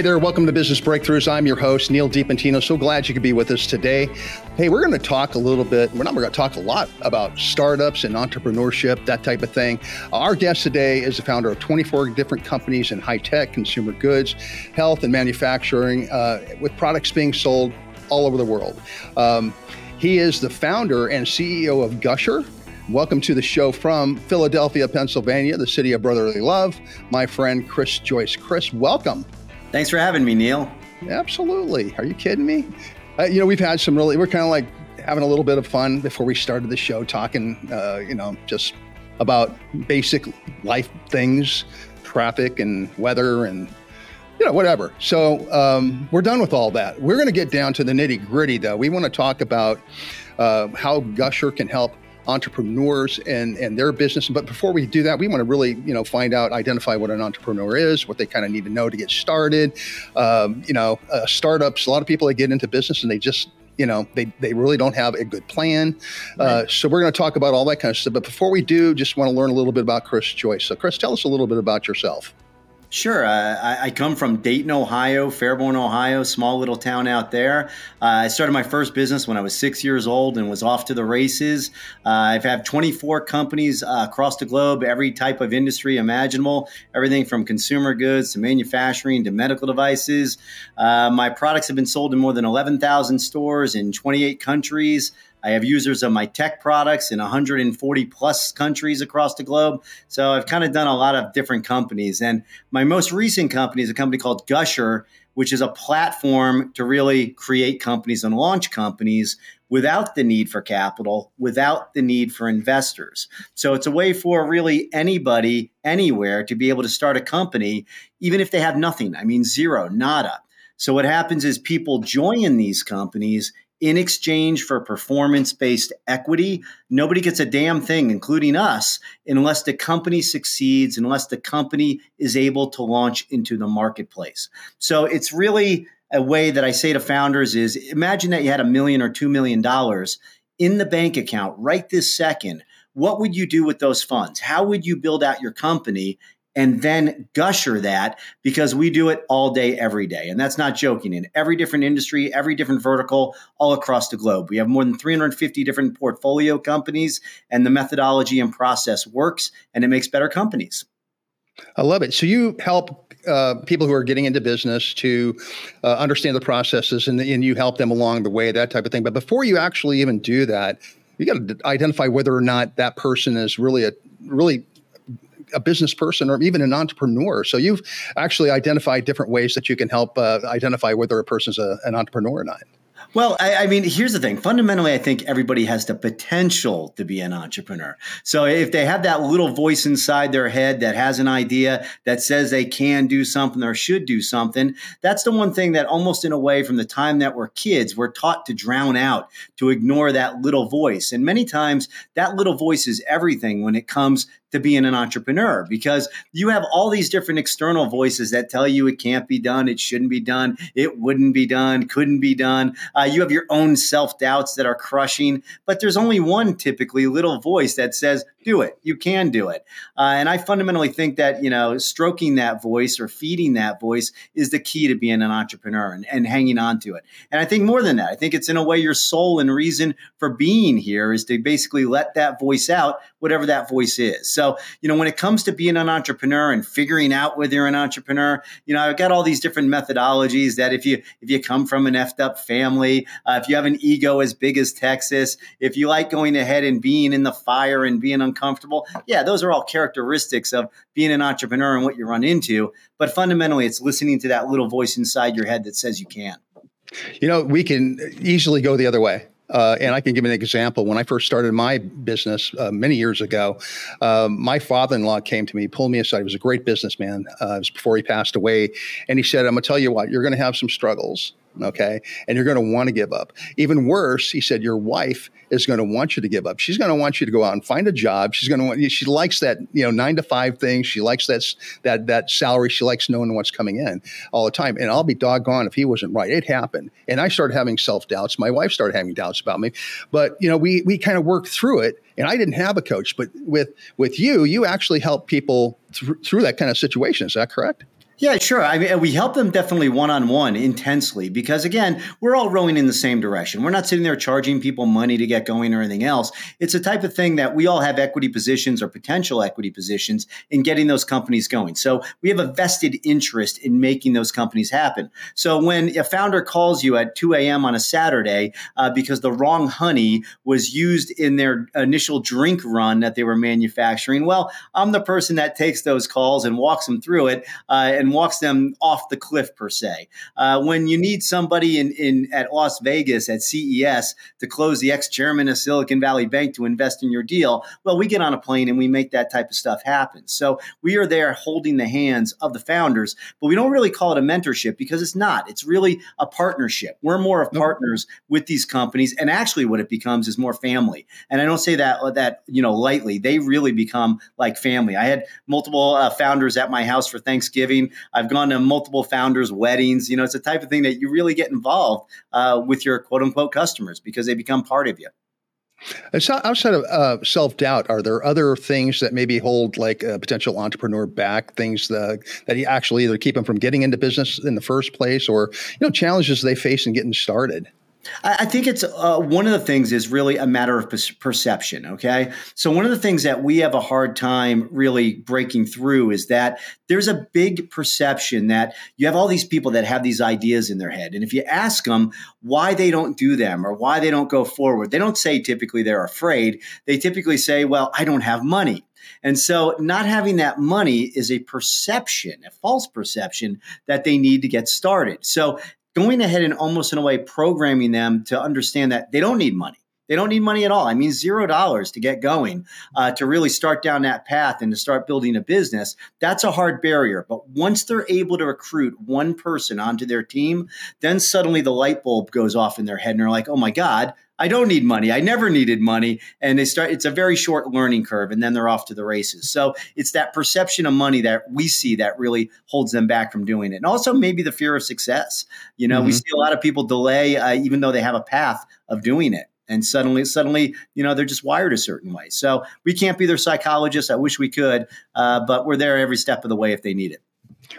Hey there, welcome to Business Breakthroughs. I'm your host, Neal DiPentino. So glad you could be with us today. Hey, we're going to talk a little bit, we're not going to talk a lot about startups and entrepreneurship, that type of thing. Our guest today is the founder of 24 different companies in high tech, consumer goods, health, and manufacturing, uh, with products being sold all over the world. Um, he is the founder and CEO of Gusher. Welcome to the show from Philadelphia, Pennsylvania, the city of brotherly love. My friend Chris Joyce. Chris, welcome. Thanks for having me, Neal. Absolutely. Are you kidding me? Uh, you know, we've had some really, we're kind of like having a little bit of fun before we started the show, talking, uh, you know, just about basic life things, traffic and weather and, you know, whatever. So um, we're done with all that. We're going to get down to the nitty gritty, though. We want to talk about uh, how Gusher can help entrepreneurs and, and their business. But before we do that, we want to really, you know, find out, identify what an entrepreneur is, what they kind of need to know to get started. Um, you know, uh, startups, a lot of people that get into business and they just, you know, they, they really don't have a good plan. Uh, right. Uh, so we're going to talk about all that kind of stuff. But before we do, just want to learn a little bit about Chris Joyce. So Chris, tell us a little bit about yourself. Sure. Uh, I, come from Dayton, Ohio, Fairborn, Ohio, small little town out there. Uh, I started my first business when I was six years old and was off to the races. Uh, I've had 24 companies uh, across the globe, every type of industry imaginable, everything from consumer goods to manufacturing to medical devices. Uh, my products have been sold in more than 11,000 stores in 28 countries. I have users of my tech products in 140 plus countries across the globe. So I've kind of done a lot of different companies. And my most recent company is a company called Gusher, which is a platform to really create companies and launch companies without the need for capital, without the need for investors. So it's a way for really anybody, anywhere to be able to start a company, even if they have nothing. I mean, zero, nada. So what happens is people join these companies in exchange for performance based equity, nobody gets a damn thing, including us, unless the company succeeds, unless the company is able to launch into the marketplace. So it's really a way that I say to founders is imagine that you had a million or two million dollars in the bank account right this second. What would you do with those funds? How would you build out your company? And then gusher that because we do it all day, every day. And that's not joking in every different industry, every different vertical, all across the globe. We have more than 350 different portfolio companies, and the methodology and process works and it makes better companies. I love it. So you help uh, people who are getting into business to uh, understand the processes and, and you help them along the way, that type of thing. But before you actually even do that, you got to identify whether or not that person is really a really a business person or even an entrepreneur. So you've actually identified different ways that you can help uh, identify whether a person's a, an entrepreneur or not. Well, I, I, mean, here's the thing. Fundamentally, I think everybody has the potential to be an entrepreneur. So if they have that little voice inside their head that has an idea that says they can do something or should do something, that's the one thing that almost in a way from the time that we're kids, we're taught to drown out, to ignore that little voice. And many times that little voice is everything when it comes to being an entrepreneur because you have all these different external voices that tell you it can't be done, it shouldn't be done, it wouldn't be done, couldn't be done. Uh, you have your own self doubts that are crushing, but there's only one typically little voice that says, do it. You can do it. Uh, and I fundamentally think that, you know, stroking that voice or feeding that voice is the key to being an entrepreneur and, and hanging on to it. And I think more than that, I think it's in a way your soul and reason for being here is to basically let that voice out, whatever that voice is. So, you know, when it comes to being an entrepreneur and figuring out whether you're an entrepreneur, you know, I've got all these different methodologies that if you, if you come from an effed up family, uh, if you have an ego as big as Texas, if you like going ahead and being in the fire and being uncomfortable. Yeah, those are all characteristics of being an entrepreneur and what you run into. But fundamentally, it's listening to that little voice inside your head that says you can. You know, we can easily go the other way. Uh, and I can give an example. When I first started my business uh, many years ago, um, my father-in-law came to me, pulled me aside. He was a great businessman. Uh, it was before he passed away, and he said, "I'm going to tell you what. You're going to have some struggles okay? And you're going to want to give up. Even worse he said your wife is going to want you to give up. She's going to want you to go out and find a job. She's going to want she likes that you know nine to five thing. She likes that that that salary. She likes knowing what's coming in all the time. And i'll be doggone if he wasn't right. It happened. And i started having self-doubts. My wife started having doubts about me. But you know we we kind of worked through it. And i didn't have a coach. But with with you you actually help people th- through that kind of situation. Is that correct Yeah, sure. I mean, we help them definitely one on one intensely because, again, we're all rowing in the same direction. We're not sitting there charging people money to get going or anything else. It's a type of thing that we all have equity positions or potential equity positions in getting those companies going. So we have a vested interest in making those companies happen. So when a founder calls you at 2 a.m. on a Saturday uh, because the wrong honey was used in their initial drink run that they were manufacturing, well, I'm the person that takes those calls and walks them through it uh, and walks them off the cliff per se. Uh, when you need somebody in, in at Las Vegas at CES to close the ex-chairman of Silicon Valley Bank to invest in your deal, well, we get on a plane and we make that type of stuff happen. So we are there holding the hands of the founders, but we don't really call it a mentorship because it's not. It's really a partnership. We're more of partners with these companies, and actually, what it becomes is more family. And I don't say that that you know lightly. They really become like family. I had multiple uh, founders at my house for Thanksgiving. I've gone to multiple founders' weddings. You know, it's the type of thing that you really get involved uh, with your quote unquote customers because they become part of you. Outside of uh, self doubt, are there other things that maybe hold like a potential entrepreneur back? Things that that actually either keep them from getting into business in the first place, or you know challenges they face in getting started. I think it's uh, one of the things is really a matter of perception. Okay. So, one of the things that we have a hard time really breaking through is that there's a big perception that you have all these people that have these ideas in their head. And if you ask them why they don't do them or why they don't go forward, they don't say typically they're afraid. They typically say, well, I don't have money. And so, not having that money is a perception, a false perception that they need to get started. So, going ahead and almost in a way programming them to understand that they don't need money. They don't need money at all. I mean, zero dollars to get going, uh, to really start down that path and to start building a business. That's a hard barrier. But once they're able to recruit one person onto their team, then suddenly the light bulb goes off in their head and they're like, oh my God, I don't need money. I never needed money. And they start, it's a very short learning curve and then they're off to the races. So it's that perception of money that we see that really holds them back from doing it. And also maybe the fear of success. You know, mm-hmm. we see a lot of people delay, uh, even though they have a path of doing it and suddenly suddenly you know they're just wired a certain way so we can't be their psychologists i wish we could uh, but we're there every step of the way if they need it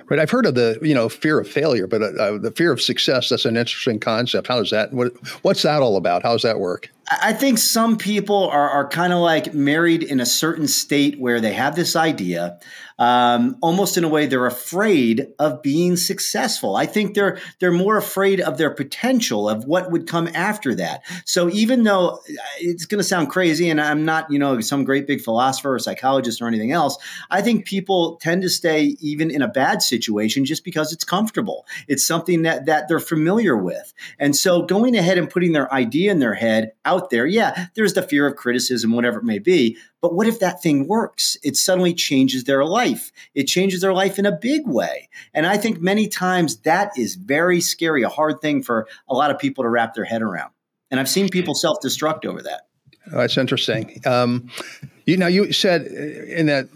Right. I've heard of the you know fear of failure, but uh, uh, the fear of success. That's an interesting concept. How does that? What, what's that all about? How does that work? I think some people are, are kind of like married in a certain state where they have this idea, um, almost in a way they're afraid of being successful. I think they're they're more afraid of their potential of what would come after that. So even though uh, it's going to sound crazy, and I'm not you know some great big philosopher or psychologist or anything else, I think people tend to stay even in a bad situation just because it's comfortable. It's something that that they're familiar with, and so going ahead and putting their idea in their head out out there, yeah, there's the fear of criticism, whatever it may be. But what if that thing works? It suddenly changes their life. It changes their life in a big way. And I think many times that is very scary, a hard thing for a lot of people to wrap their head around. And I've seen people self destruct over that. Oh, that's interesting. Um, you know, you said in that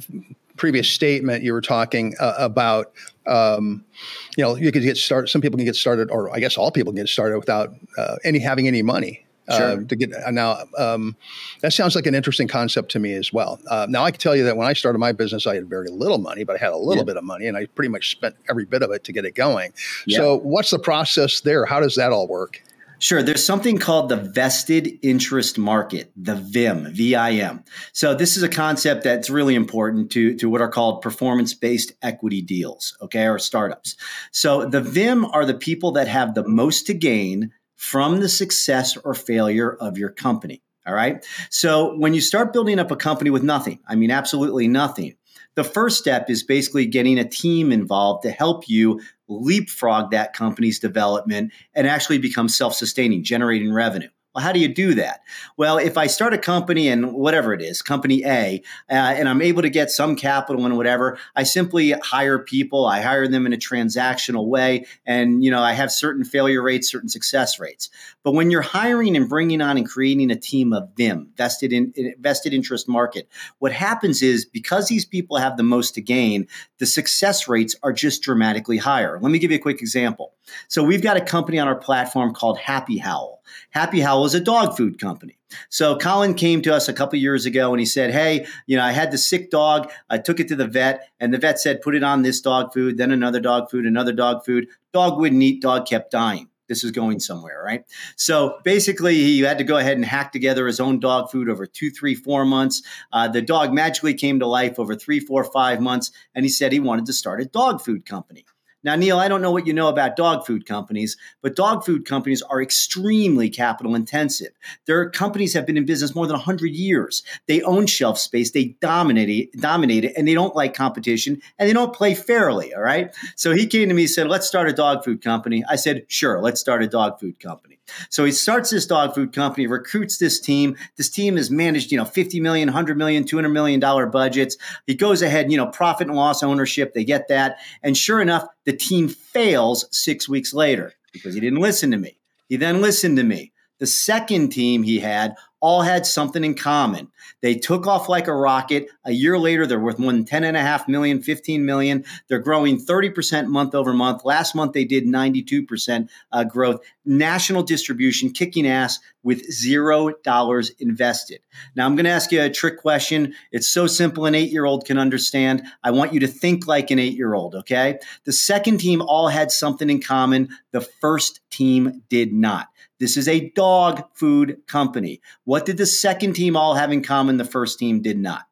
previous statement you were talking uh, about um, you know you could get started some people can get started or i guess all people can get started without uh, any having any money Sure. Uh, to get uh, now, um, that sounds like an interesting concept to me as well. Uh, now, I can tell you that when I started my business, I had very little money, but I had a little yeah. bit of money, and I pretty much spent every bit of it to get it going. Yeah. So, what's the process there? How does that all work? Sure. There's something called the vested interest market, the VIM, V-I-M. So this is a concept that's really important to, to what are called performance-based equity deals, okay, or startups. So the VIM are the people that have the most to gain from the success or failure of your company. All right. So when you start building up a company with nothing, I mean, absolutely nothing, the first step is basically getting a team involved to help you leapfrog that company's development and actually become self sustaining, generating revenue. Well, how do you do that? Well, if I start a company and whatever it is, company A, uh, and I'm able to get some capital and whatever, I simply hire people. I hire them in a transactional way, and you know I have certain failure rates, certain success rates. But when you're hiring and bringing on and creating a team of VIM, vested in vested interest market, what happens is because these people have the most to gain, the success rates are just dramatically higher. Let me give you a quick example. So we've got a company on our platform called Happy Howl. Happy Howl is a dog food company. So Colin came to us a couple years ago and he said, "Hey, you know, I had the sick dog. I took it to the vet, and the vet said, put it on this dog food, then another dog food, another dog food. Dog wouldn't eat. Dog kept dying." this is going somewhere, right? So basically, he had to go ahead and hack together his own dog food over two, three, four months. Uh, the dog magically came to life over three, four, five months, and he said he wanted to start a dog food company. Now, Neal, I don't know what you know about dog food companies, but dog food companies are extremely capital intensive. Their companies have been in business more than 100 years. They own shelf space, they dominate it, dominate it, and they don't like competition and they don't play fairly. All right. So he came to me and said, Let's start a dog food company. I said, Sure, let's start a dog food company. So he starts this dog food company, recruits this team. This team has managed, you know, 50 million, 100 million, 200 million dollar budgets. He goes ahead, you know, profit and loss ownership, they get that. And sure enough, the team fails 6 weeks later because he didn't listen to me. He then listened to me. The second team he had all had something in common. They took off like a rocket. A year later, they're worth more than 10.5 million, 15 million. They're growing 30% month over month. Last month, they did 92% uh, growth. National distribution, kicking ass with zero dollars invested. Now, I'm going to ask you a trick question. It's so simple, an eight year old can understand. I want you to think like an eight year old, okay? The second team all had something in common. The first team did not. This is a dog food company. What did the second team all have in common? The first team did not.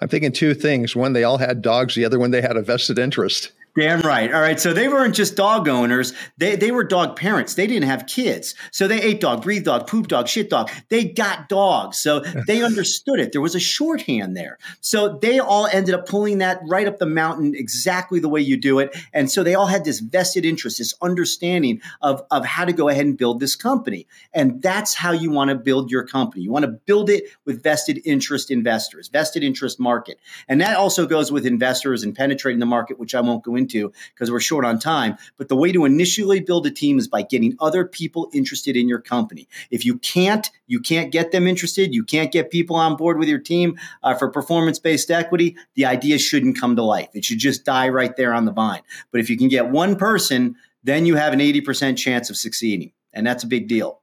I'm thinking two things. One, they all had dogs. The other one, they had a vested interest. Damn right. All right. So they weren't just dog owners. They, they were dog parents. They didn't have kids. So they ate dog, breathe dog, poop dog, shit dog. They got dogs. So they understood it. There was a shorthand there. So they all ended up pulling that right up the mountain exactly the way you do it. And so they all had this vested interest, this understanding of, of how to go ahead and build this company. And that's how you want to build your company. You want to build it with vested interest investors, vested interest market. And that also goes with investors and penetrating the market, which I won't go into into because we're short on time. But the way to initially build a team is by getting other people interested in your company. If you can't, you can't get them interested, you can't get people on board with your team uh, for performance based equity, the idea shouldn't come to life. It should just die right there on the vine. But if you can get one person, then you have an 80% chance of succeeding. And that's a big deal.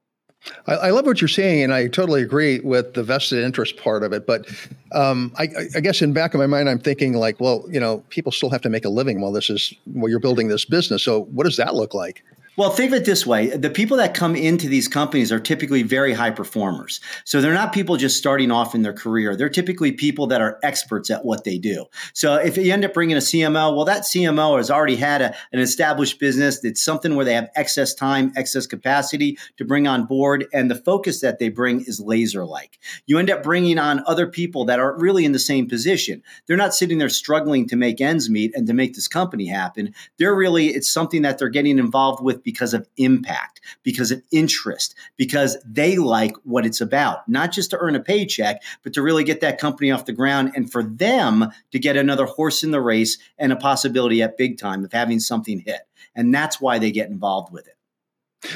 I, I, love what you're saying, and I totally agree with the vested interest part of it. But um, I, I, guess in back of my mind, I'm thinking like, well, you know, people still have to make a living while this is while you're building this business. So what does that look like? Well, think of it this way the people that come into these companies are typically very high performers. So they're not people just starting off in their career. They're typically people that are experts at what they do. So if you end up bringing a CMO, well, that CMO has already had a, an established business. It's something where they have excess time, excess capacity to bring on board. And the focus that they bring is laser like. You end up bringing on other people that are really in the same position. They're not sitting there struggling to make ends meet and to make this company happen. They're really, it's something that they're getting involved with because of impact, because of interest, because they like what it's about, not just to earn a paycheck, but to really get that company off the ground and for them to get another horse in the race and a possibility at big time of having something hit. And that's why they get involved with it.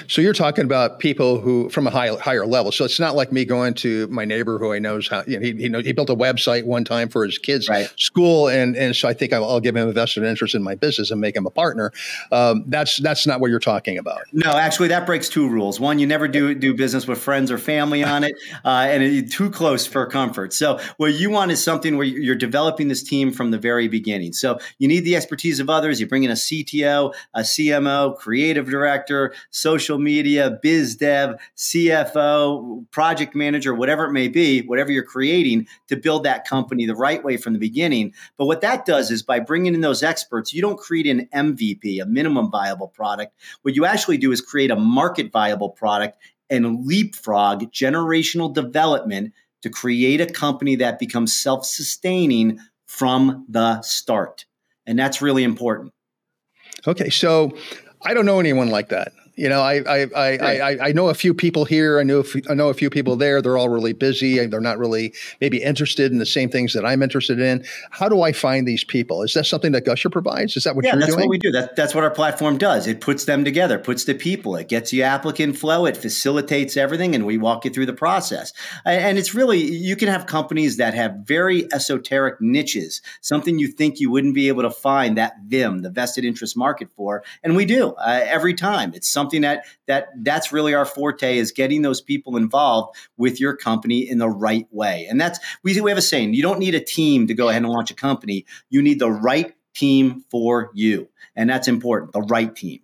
So you're talking about people who from a high, higher level. So it's not like me going to my neighbor who I knows how you know, he he, he built a website one time for his kids' right. school, and and so I think I'll, I'll, give him a vested interest in my business and make him a partner. Um, that's that's not what you're talking about. No, actually, that breaks two rules. One, you never do do business with friends or family on it, uh, and it's too close for comfort. So what you want is something where you're developing this team from the very beginning. So you need the expertise of others. You bring in a CTO, a CMO, creative director, social social media, biz dev, CFO, project manager, whatever it may be, whatever you're creating to build that company the right way from the beginning. But what that does is by bringing in those experts, you don't create an MVP, a minimum viable product. What you actually do is create a market viable product and leapfrog generational development to create a company that becomes self sustaining from the start. And that's really important. Okay. So I don't know anyone like that You know, I I, I, I, I know a few people here. I know a few, I know a few people there. They're all really busy. They're not really maybe interested in the same things that I'm interested in. How do I find these people? Is that something that Gusher provides? Is that what yeah, you're doing? that's doing? what we do. That, that's what our platform does. It puts them together, puts the people. It gets you applicant flow. It facilitates everything, and we walk you through the process. And it's really you can have companies that have very esoteric niches, something you think you wouldn't be able to find that VIM, the vested interest market for, and we do uh, every time. It's something that that that's really our forte is getting those people involved with your company in the right way. And that's we we have a saying: you don't need a team to go ahead and launch a company. You need the right team for you, and that's important. The right team.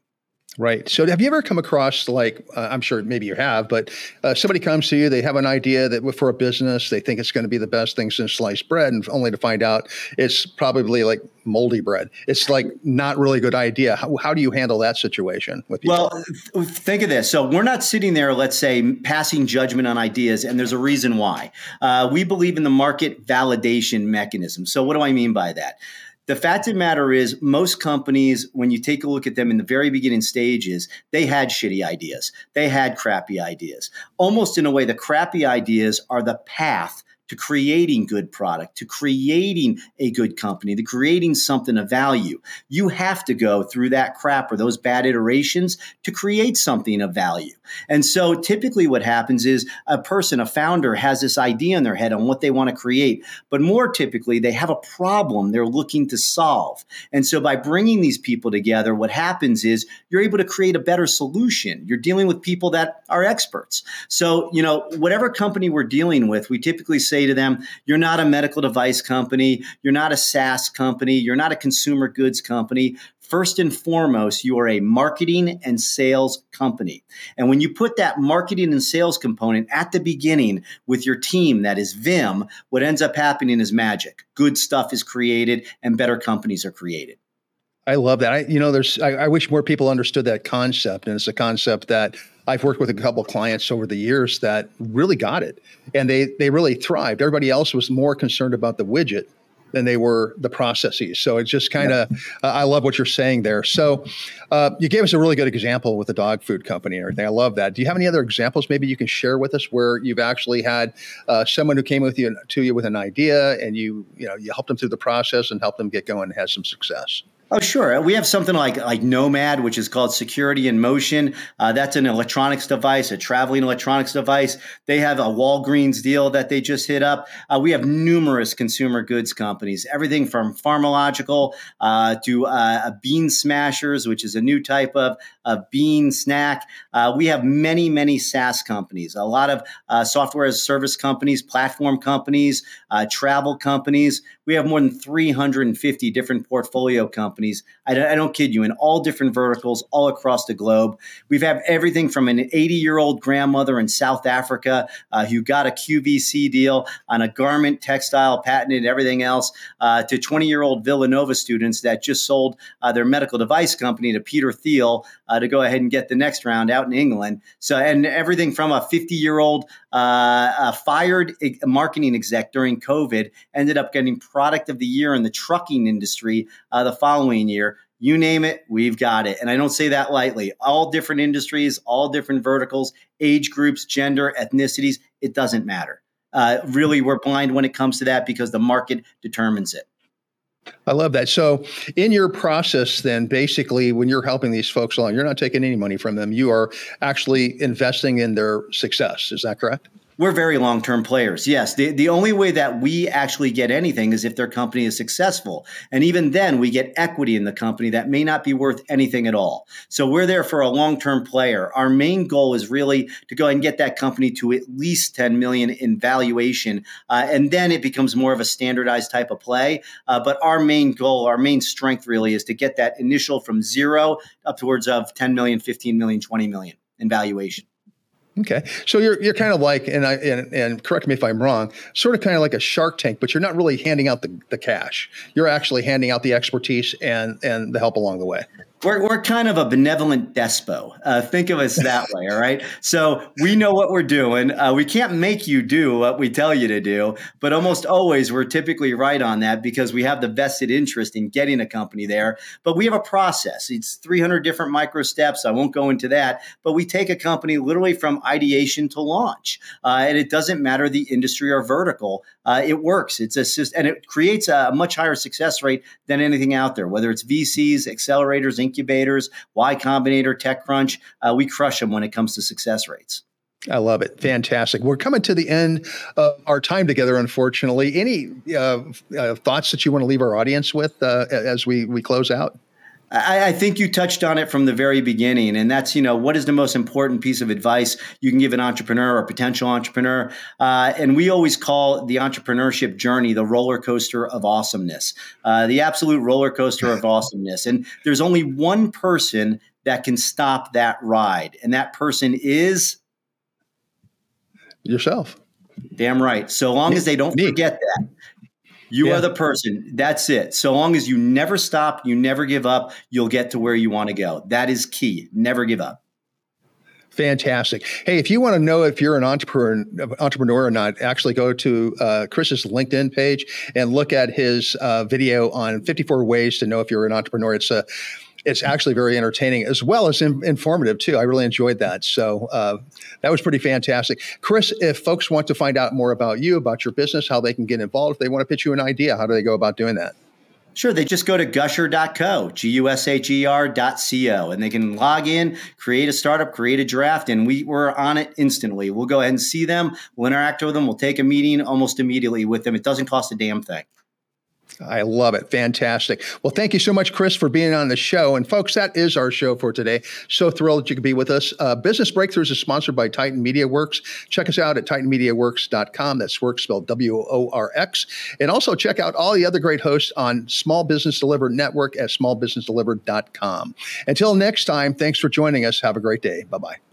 Right. So, have you ever come across, like, uh, I'm sure maybe you have, but uh, somebody comes to you, they have an idea that for a business, they think it's going to be the best thing since sliced bread, and only to find out it's probably like moldy bread. It's like not really a good idea. How, how do you handle that situation with people? Well, think of this. So, we're not sitting there, let's say, passing judgment on ideas, and there's a reason why. Uh, we believe in the market validation mechanism. So, what do I mean by that? The fact of the matter is, most companies, when you take a look at them in the very beginning stages, they had shitty ideas. They had crappy ideas. Almost in a way, the crappy ideas are the path to creating good product, to creating a good company, to creating something of value. You have to go through that crap or those bad iterations to create something of value. And so typically what happens is a person, a founder has this idea in their head on what they want to create, but more typically they have a problem they're looking to solve. And so by bringing these people together, what happens is you're able to create a better solution. You're dealing with people that are experts. So, you know, whatever company we're dealing with, we typically say say to them, you're not a medical device company, you're not a SaaS company, you're not a consumer goods company. First and foremost, you are a marketing and sales company. And when you put that marketing and sales component at the beginning with your team that is Vim, what ends up happening is magic. Good stuff is created and better companies are created. I love that. I, you know, there's. I, I, wish more people understood that concept, and it's a concept that I've worked with a couple clients over the years that really got it, and they they really thrived. Everybody else was more concerned about the widget than they were the processes. So it's just kind of. Yeah. Uh, I love what you're saying there. So uh, you gave us a really good example with the dog food company and everything. I love that. Do you have any other examples maybe you can share with us where you've actually had uh, someone who came with you to you with an idea and you you know you helped them through the process and helped them get going and had some success? Oh, sure. We have something like like Nomad, which is called Security in Motion. Uh, that's an electronics device, a traveling electronics device. They have a Walgreens deal that they just hit up. Uh, we have numerous consumer goods companies, everything from Pharmalogical uh, to uh, Bean Smashers, which is a new type of, of bean snack. Uh, we have many, many SaaS companies, a lot of uh, software as service companies, platform companies, travel companies. We have more than 350 different portfolio companies companies. I don't, I don't kid you, in all different verticals all across the globe. We've had everything from an 80 year old grandmother in South Africa uh, who got a QVC deal on a garment, textile, patented, everything else, uh, to 20 year old Villanova students that just sold uh, their medical device company to Peter Thiel uh, to go ahead and get the next round out in England. So, and everything from a 50 year old uh, fired marketing exec during COVID ended up getting product of the year in the trucking industry uh, the following year. You name it, we've got it. And I don't say that lightly. All different industries, all different verticals, age groups, gender, ethnicities, it doesn't matter. Uh, really, we're blind when it comes to that because the market determines it. I love that. So, in your process, then basically, when you're helping these folks along, you're not taking any money from them. You are actually investing in their success. Is that correct? We're very long term players. Yes. The, the only way that we actually get anything is if their company is successful. And even then, we get equity in the company that may not be worth anything at all. So we're there for a long term player. Our main goal is really to go and get that company to at least 10 million in valuation. Uh, and then it becomes more of a standardized type of play. Uh, but our main goal, our main strength really is to get that initial from zero up towards of 10 million, 15 million, 20 million in valuation. Okay, so you're you're kind of like, and I and, and correct me if I'm wrong, sort of kind of like a Shark Tank, but you're not really handing out the, the cash. You're actually handing out the expertise and and the help along the way. We're, we're kind of a benevolent despo. Uh, think of us that way, all right? So we know what we're doing. Uh, we can't make you do what we tell you to do, but almost always we're typically right on that because we have the vested interest in getting a company there. But we have a process. It's 300 different micro steps. I won't go into that, but we take a company literally from ideation to launch. Uh, and it doesn't matter the industry or vertical. Uh, it works. It's a and it creates a much higher success rate than anything out there, whether it's VCs, accelerators, incubators, Y Combinator, TechCrunch. Uh, we crush them when it comes to success rates. I love it. Fantastic. We're coming to the end of our time together, unfortunately. Any uh, uh, thoughts that you want to leave our audience with uh, as we, we close out? I, I, think you touched on it from the very beginning, and that's you know what is the most important piece of advice you can give an entrepreneur or potential entrepreneur. Uh, and we always call the entrepreneurship journey the roller coaster of awesomeness, uh, the absolute roller coaster of awesomeness. And there's only one person that can stop that ride, and that person is yourself. Damn right. So long as they don't Me. forget that, you yeah. are the person. That's it. So long as you never stop, you never give up, you'll get to where you want to go. That is key. Never give up. Fantastic. Hey, if you want to know if you're an entrepreneur, entrepreneur or not, actually go to uh, Chris's LinkedIn page and look at his uh, video on 54 ways to know if you're an entrepreneur. It's a it's actually very entertaining as well as in, informative too. I really enjoyed that. So uh, that was pretty fantastic. Chris, if folks want to find out more about you, about your business, how they can get involved, if they want to pitch you an idea, how do they go about doing that? Sure, they just go to gusher.co, G U S H E R.co, and they can log in, create a startup, create a draft, and we, we're on it instantly. We'll go ahead and see them, we'll interact with them, we'll take a meeting almost immediately with them. It doesn't cost a damn thing. I love it. Fantastic. Well, thank you so much, Chris, for being on the show. And folks, that is our show for today. So thrilled you could be with us. Uh, Business Breakthroughs is sponsored by Titan Media Worx. Check us out at titanmediaworx.com. That's works spelled W O R X. And also check out all the other great hosts on Small Business Delivered Network at smallbusinessdelivered.com. Until next time, thanks for joining us. Have a great day. Bye bye.